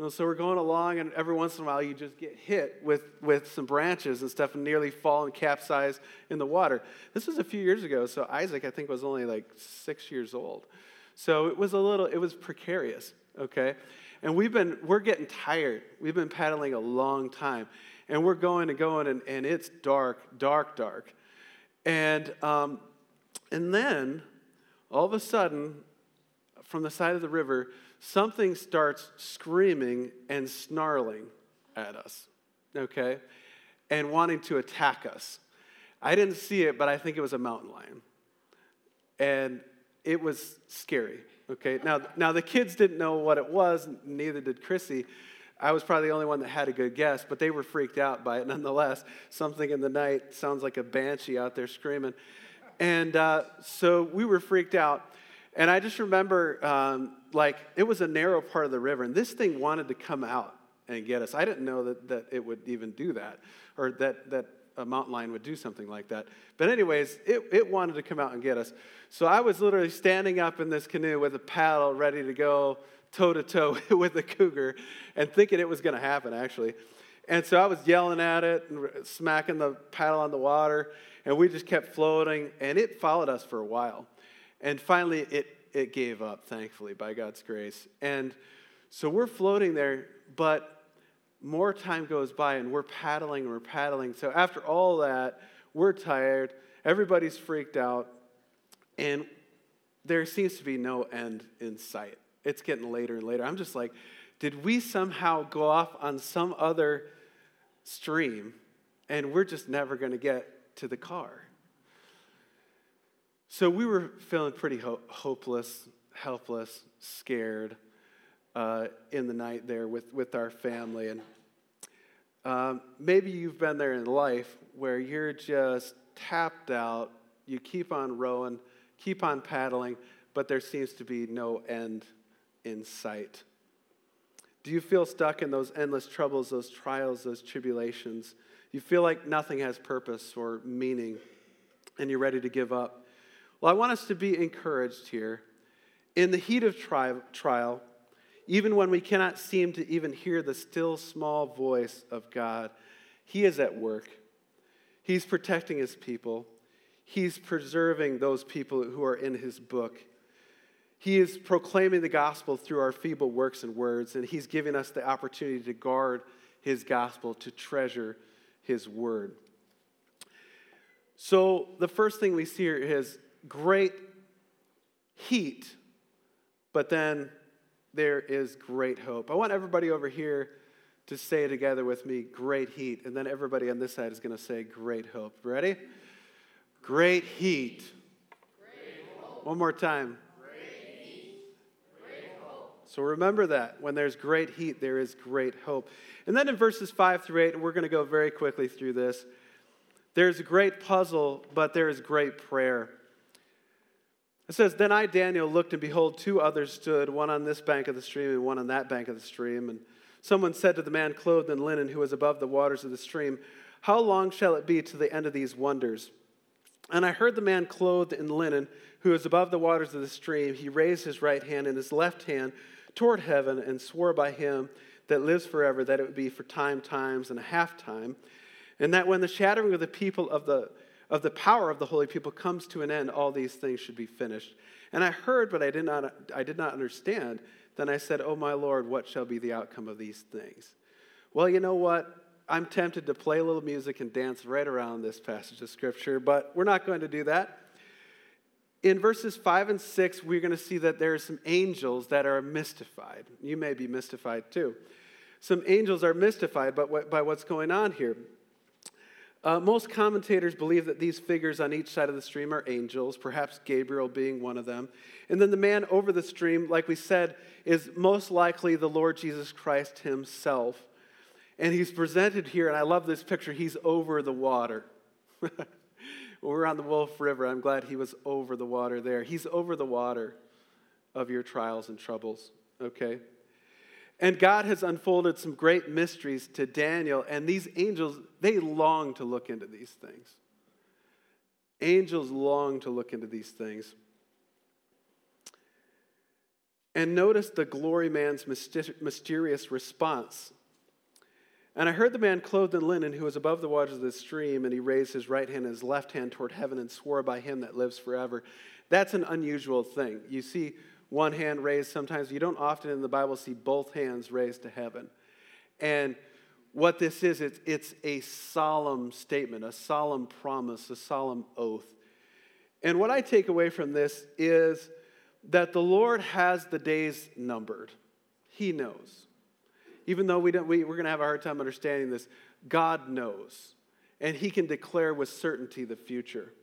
so we're going along, and every once in a while you just get hit with, with some branches and stuff and nearly fall and capsize in the water. This was a few years ago, so Isaac, I think, was only like six years old. So it was a little, it was precarious, okay? And we've been, we're getting tired. We've been paddling a long time. And we're going and going, and, and it's dark, dark, dark. And, um, and then, all of a sudden, from the side of the river, something starts screaming and snarling at us, okay? And wanting to attack us. I didn't see it, but I think it was a mountain lion. And it was scary, okay? Now, now the kids didn't know what it was, neither did Chrissy. I was probably the only one that had a good guess, but they were freaked out by it nonetheless. Something in the night sounds like a banshee out there screaming. And uh, so we were freaked out. And I just remember, um, like, it was a narrow part of the river, and this thing wanted to come out and get us. I didn't know that, that it would even do that, or that, that a mountain lion would do something like that. But, anyways, it, it wanted to come out and get us. So I was literally standing up in this canoe with a paddle ready to go toe to toe with a cougar and thinking it was going to happen, actually. And so I was yelling at it and smacking the paddle on the water, and we just kept floating, and it followed us for a while. And finally, it, it gave up, thankfully, by God's grace. And so we're floating there, but more time goes by and we're paddling and we're paddling. So after all that, we're tired, everybody's freaked out, and there seems to be no end in sight. It's getting later and later. I'm just like, did we somehow go off on some other stream and we're just never going to get to the car? So we were feeling pretty ho- hopeless, helpless, scared uh, in the night there with, with our family. And um, maybe you've been there in life where you're just tapped out, you keep on rowing, keep on paddling, but there seems to be no end in sight. Do you feel stuck in those endless troubles, those trials, those tribulations? You feel like nothing has purpose or meaning, and you're ready to give up. Well, I want us to be encouraged here. In the heat of tri- trial, even when we cannot seem to even hear the still small voice of God, He is at work. He's protecting His people, He's preserving those people who are in His book. He is proclaiming the gospel through our feeble works and words, and He's giving us the opportunity to guard His gospel, to treasure His word. So, the first thing we see here is great heat, but then there is great hope. I want everybody over here to say together with me, great heat. And then everybody on this side is going to say, great hope. Ready? Great heat. Great One more time. So remember that. When there's great heat, there is great hope. And then in verses 5 through 8, and we're going to go very quickly through this, there's a great puzzle, but there is great prayer. It says, Then I, Daniel, looked, and behold, two others stood, one on this bank of the stream and one on that bank of the stream. And someone said to the man clothed in linen who was above the waters of the stream, How long shall it be to the end of these wonders? And I heard the man clothed in linen who was above the waters of the stream. He raised his right hand and his left hand toward heaven and swore by him that lives forever that it would be for time, times, and a half time. And that when the shattering of the people of the of the power of the holy people comes to an end, all these things should be finished. And I heard, but I did not, I did not understand. Then I said, Oh, my Lord, what shall be the outcome of these things? Well, you know what? I'm tempted to play a little music and dance right around this passage of Scripture, but we're not going to do that. In verses 5 and 6, we're going to see that there are some angels that are mystified. You may be mystified too. Some angels are mystified by what's going on here. Uh, most commentators believe that these figures on each side of the stream are angels, perhaps Gabriel being one of them. And then the man over the stream, like we said, is most likely the Lord Jesus Christ himself. And he's presented here, and I love this picture, he's over the water. we're on the Wolf River. I'm glad he was over the water there. He's over the water of your trials and troubles, okay? And God has unfolded some great mysteries to Daniel, and these angels, they long to look into these things. Angels long to look into these things. And notice the glory man's mysterious response. And I heard the man clothed in linen who was above the waters of the stream, and he raised his right hand and his left hand toward heaven and swore by him that lives forever. That's an unusual thing. You see one hand raised sometimes. You don't often in the Bible see both hands raised to heaven. And what this is, it's, it's a solemn statement, a solemn promise, a solemn oath. And what I take away from this is that the Lord has the days numbered. He knows. Even though we don't, we, we're going to have a hard time understanding this, God knows. And He can declare with certainty the future.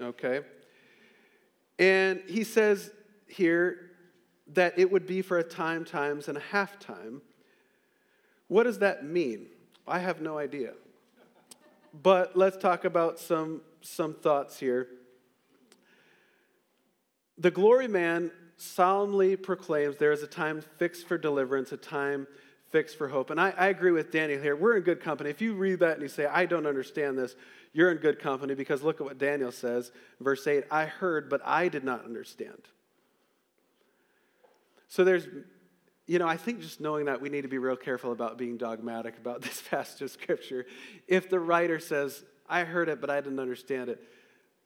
Okay? And He says here that it would be for a time, times, and a half time. What does that mean? I have no idea. But let's talk about some, some thoughts here. The glory man solemnly proclaims there is a time fixed for deliverance, a time fixed for hope. And I, I, agree with Daniel here. We're in good company. If you read that and you say, I don't understand this, you're in good company because look at what Daniel says. Verse 8 I heard, but I did not understand. So there's, you know, I think just knowing that we need to be real careful about being dogmatic about this passage of Scripture. If the writer says, I heard it, but I didn't understand it,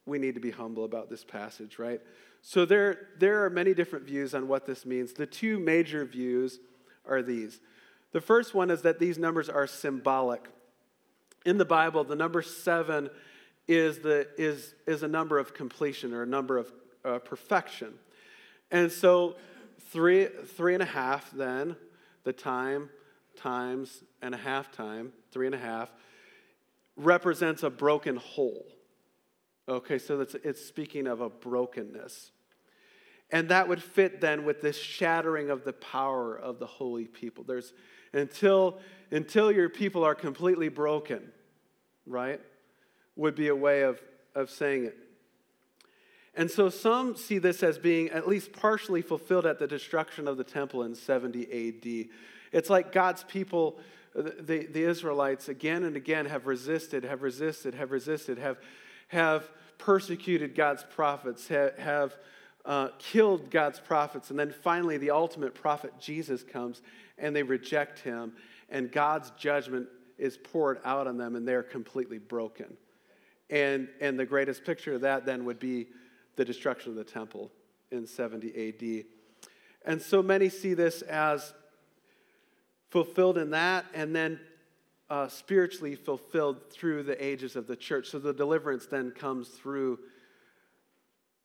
we need to be humble about this passage, right? So there, there are many different views on what this means. The two major views are these. The first one is that these numbers are symbolic. In the Bible, the number seven is, the, is, is a number of completion or a number of uh, perfection. And so three, three and a half, then, the time, times, and a half time, three and a half, represents a broken whole. Okay, so it's, it's speaking of a brokenness. And that would fit then with this shattering of the power of the holy people. There's until until your people are completely broken, right? Would be a way of, of saying it. And so some see this as being at least partially fulfilled at the destruction of the temple in 70 AD. It's like God's people, the, the Israelites, again and again have resisted, have resisted, have resisted, have, have persecuted God's prophets, have, have uh, killed God's prophets. And then finally, the ultimate prophet, Jesus, comes and they reject him, and God's judgment is poured out on them, and they're completely broken. And, and the greatest picture of that then would be the destruction of the temple in 70 AD. And so many see this as fulfilled in that, and then uh, spiritually fulfilled through the ages of the church. So the deliverance then comes through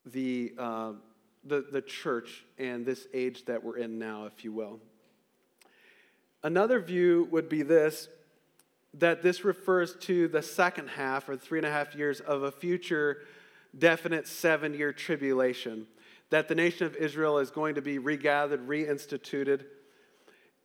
the, uh, the, the church and this age that we're in now, if you will. Another view would be this that this refers to the second half or three and a half years of a future definite seven year tribulation, that the nation of Israel is going to be regathered, reinstituted,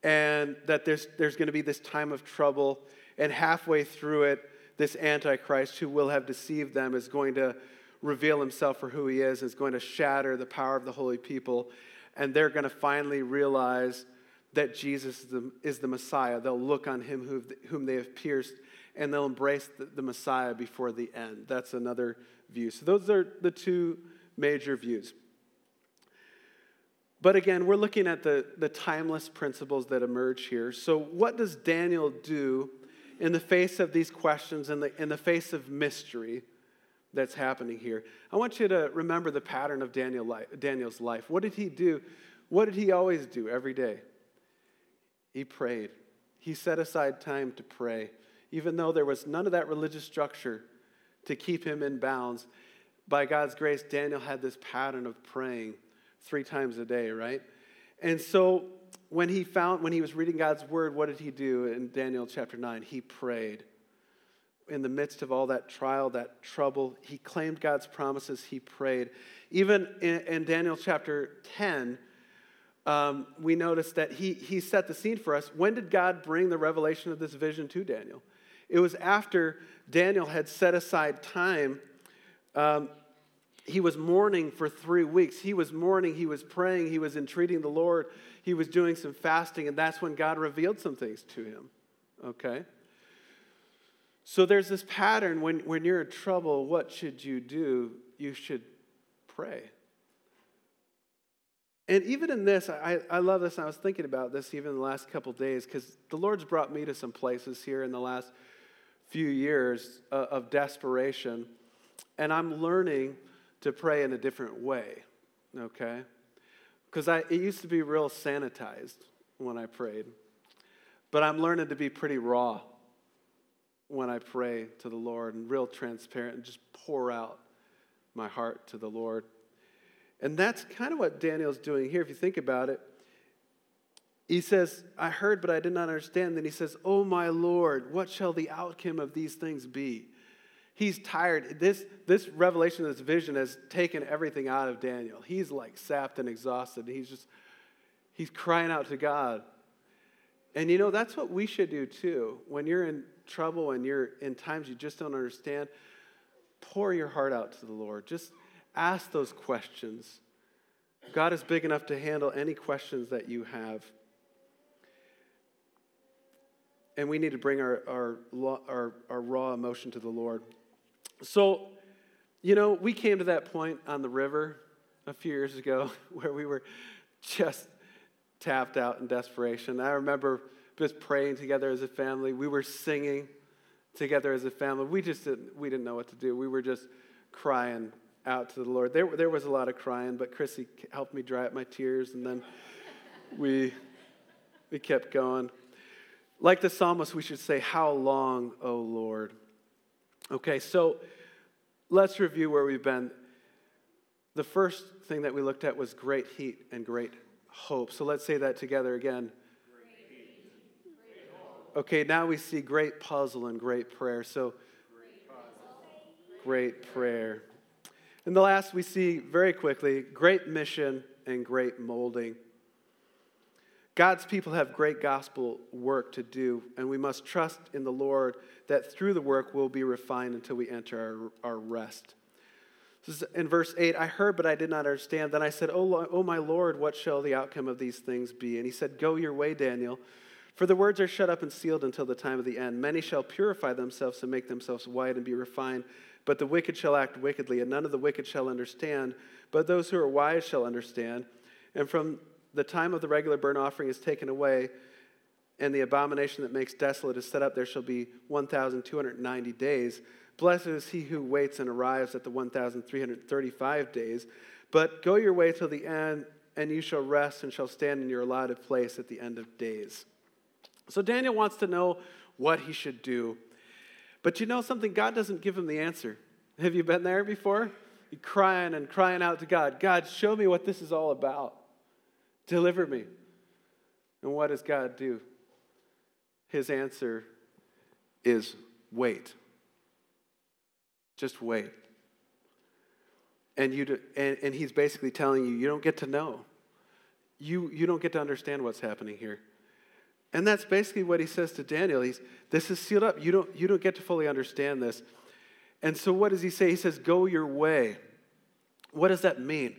and that there's, there's going to be this time of trouble. And halfway through it, this Antichrist who will have deceived them is going to reveal himself for who he is, is going to shatter the power of the holy people, and they're going to finally realize that Jesus is the, is the Messiah. They'll look on him who, whom they have pierced, and they'll embrace the, the Messiah before the end. That's another view. So, those are the two major views. But again, we're looking at the, the timeless principles that emerge here. So, what does Daniel do in the face of these questions, in the, in the face of mystery that's happening here? I want you to remember the pattern of Daniel Daniel's life. What did he do? What did he always do every day? He prayed. He set aside time to pray. Even though there was none of that religious structure to keep him in bounds. By God's grace, Daniel had this pattern of praying three times a day, right? And so when he found, when he was reading God's word, what did he do in Daniel chapter 9? He prayed. In the midst of all that trial, that trouble, he claimed God's promises, he prayed. Even in, in Daniel chapter 10, um, we notice that he, he set the scene for us. When did God bring the revelation of this vision to Daniel? It was after Daniel had set aside time. Um, he was mourning for three weeks. He was mourning, he was praying, he was entreating the Lord, he was doing some fasting, and that's when God revealed some things to him. Okay? So there's this pattern when, when you're in trouble, what should you do? You should pray. And even in this, I, I love this. And I was thinking about this even the last couple days because the Lord's brought me to some places here in the last few years uh, of desperation. And I'm learning to pray in a different way, okay? Because it used to be real sanitized when I prayed. But I'm learning to be pretty raw when I pray to the Lord and real transparent and just pour out my heart to the Lord. And that's kind of what Daniel's doing here, if you think about it. He says, I heard, but I did not understand. Then he says, Oh, my Lord, what shall the outcome of these things be? He's tired. This, this revelation, this vision has taken everything out of Daniel. He's like sapped and exhausted. He's just, he's crying out to God. And you know, that's what we should do too. When you're in trouble and you're in times you just don't understand, pour your heart out to the Lord. Just ask those questions. God is big enough to handle any questions that you have. And we need to bring our, our, our, our raw emotion to the Lord. So, you know, we came to that point on the river a few years ago where we were just tapped out in desperation. I remember just praying together as a family. We were singing together as a family. We just didn't, we didn't know what to do. We were just crying out to the Lord. There, there was a lot of crying, but Chrissy helped me dry up my tears, and then we, we kept going. Like the psalmist, we should say, How long, O Lord? Okay, so let's review where we've been. The first thing that we looked at was great heat and great hope. So let's say that together again. Okay, now we see great puzzle and great prayer. So, great prayer. And the last we see very quickly great mission and great molding. God's people have great gospel work to do, and we must trust in the Lord that through the work we'll be refined until we enter our, our rest. This is in verse 8 I heard, but I did not understand. Then I said, oh, oh, my Lord, what shall the outcome of these things be? And he said, Go your way, Daniel. For the words are shut up and sealed until the time of the end. Many shall purify themselves and make themselves white and be refined, but the wicked shall act wickedly, and none of the wicked shall understand, but those who are wise shall understand. And from the time of the regular burnt offering is taken away, and the abomination that makes desolate is set up, there shall be 1,290 days. Blessed is he who waits and arrives at the 1,335 days. But go your way till the end, and you shall rest and shall stand in your allotted place at the end of days. So Daniel wants to know what he should do. But you know something? God doesn't give him the answer. Have you been there before? You're crying and crying out to God God, show me what this is all about. Deliver me. And what does God do? His answer is wait. Just wait. And, you do, and, and he's basically telling you, you don't get to know. You, you don't get to understand what's happening here. And that's basically what he says to Daniel. He's, this is sealed up. You don't, you don't get to fully understand this. And so what does he say? He says, go your way. What does that mean?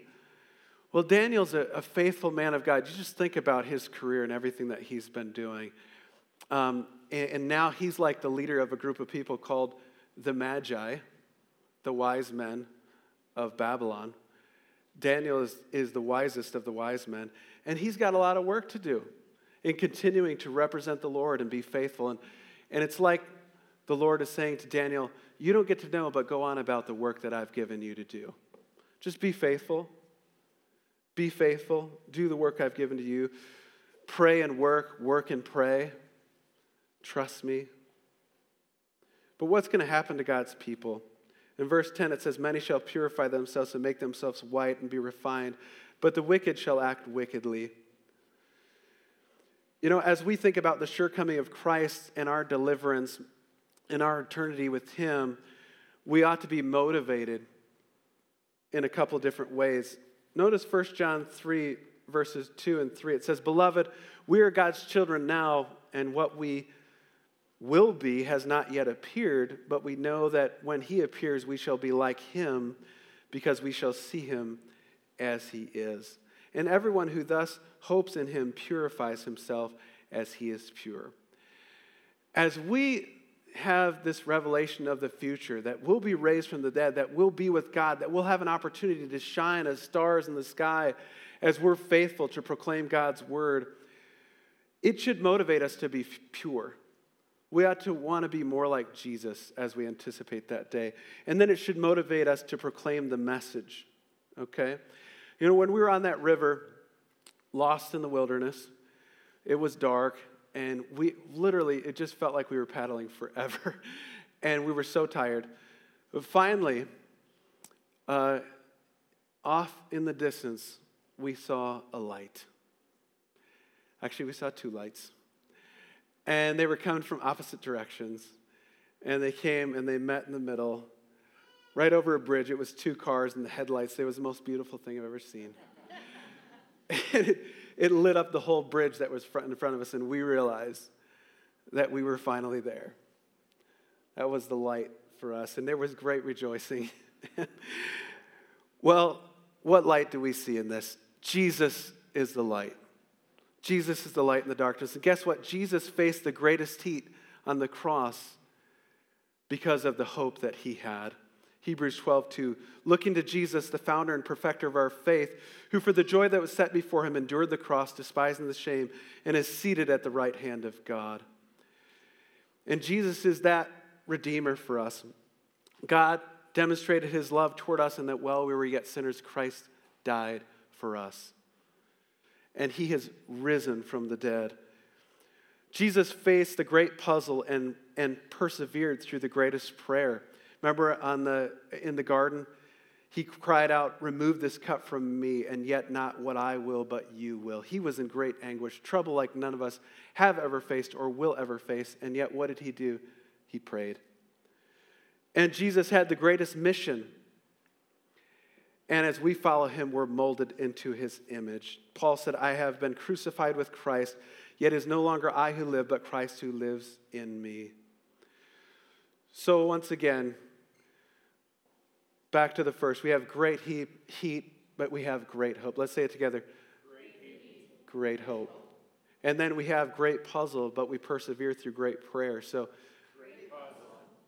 Well, Daniel's a, a, faithful man of God. You just think about his career and everything that he's been doing. Um, and, and, now he's like the leader of a group of people called the Magi, the wise men of Babylon. Daniel is, is the wisest of the wise men, and he's got a lot of work to do in continuing to represent the Lord and be faithful. And, and it's like the Lord is saying to Daniel, You don't get to know, but go on about the work that I've given you to do. Just be faithful be faithful, do the work I've given to you. Pray and work, work and pray. Trust me. But what's going to happen to God's people? In verse 10, it says, Many shall purify themselves and make themselves white and be refined, but the wicked shall act wickedly. You know, as we think about the sure coming of Christ and our deliverance and our eternity with Him, we ought to be motivated in a couple different ways. Notice 1 John 3, verses 2 and 3. It says, Beloved, we are God's children now, and what we will be has not yet appeared, but we know that when he appears, we shall be like him, because we shall see him as he is. And everyone who thus hopes in him purifies himself as he is pure. As we have this revelation of the future, that we'll be raised from the dead, that we'll be with God, that we'll have an opportunity to shine as stars in the sky as we're faithful to proclaim God's word, it should motivate us to be pure. We ought to want to be more like Jesus as we anticipate that day. And then it should motivate us to proclaim the message, okay? You know, when we were on that river, lost in the wilderness, it was dark, and we literally, it just felt like we were paddling forever. and we were so tired. But finally, uh, off in the distance, we saw a light. Actually, we saw two lights. And they were coming from opposite directions. And they came and they met in the middle, right over a bridge. It was two cars and the headlights. It was the most beautiful thing I've ever seen. it, it lit up the whole bridge that was front in front of us, and we realized that we were finally there. That was the light for us, and there was great rejoicing. well, what light do we see in this? Jesus is the light. Jesus is the light in the darkness. And guess what? Jesus faced the greatest heat on the cross because of the hope that he had. Hebrews 12, 2. Looking to Jesus, the founder and perfecter of our faith, who for the joy that was set before him endured the cross, despising the shame, and is seated at the right hand of God. And Jesus is that Redeemer for us. God demonstrated his love toward us, and that while we were yet sinners, Christ died for us. And he has risen from the dead. Jesus faced the great puzzle and, and persevered through the greatest prayer. Remember on the, in the garden? He cried out, Remove this cup from me, and yet not what I will, but you will. He was in great anguish, trouble like none of us have ever faced or will ever face. And yet, what did he do? He prayed. And Jesus had the greatest mission and as we follow him, we're molded into his image. Paul said, I have been crucified with Christ, yet it is no longer I who live, but Christ who lives in me. So, once again, back to the first. We have great heat, heat but we have great hope. Let's say it together great, great hope. And then we have great puzzle, but we persevere through great prayer. So, great,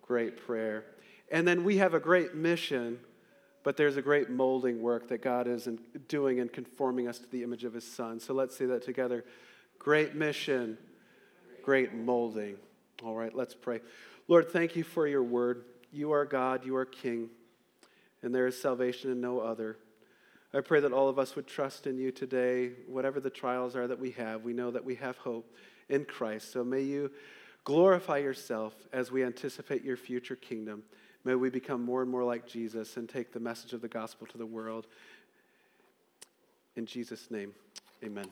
great prayer. And then we have a great mission but there's a great molding work that God is doing and conforming us to the image of His Son. So let's say that together. Great mission, great molding. All right, let's pray. Lord, thank you for your word. You are God, you are King, and there is salvation in no other. I pray that all of us would trust in you today, whatever the trials are that we have. We know that we have hope in Christ. So may you glorify yourself as we anticipate your future kingdom. May we become more and more like Jesus and take the message of the gospel to the world. In Jesus' name, amen.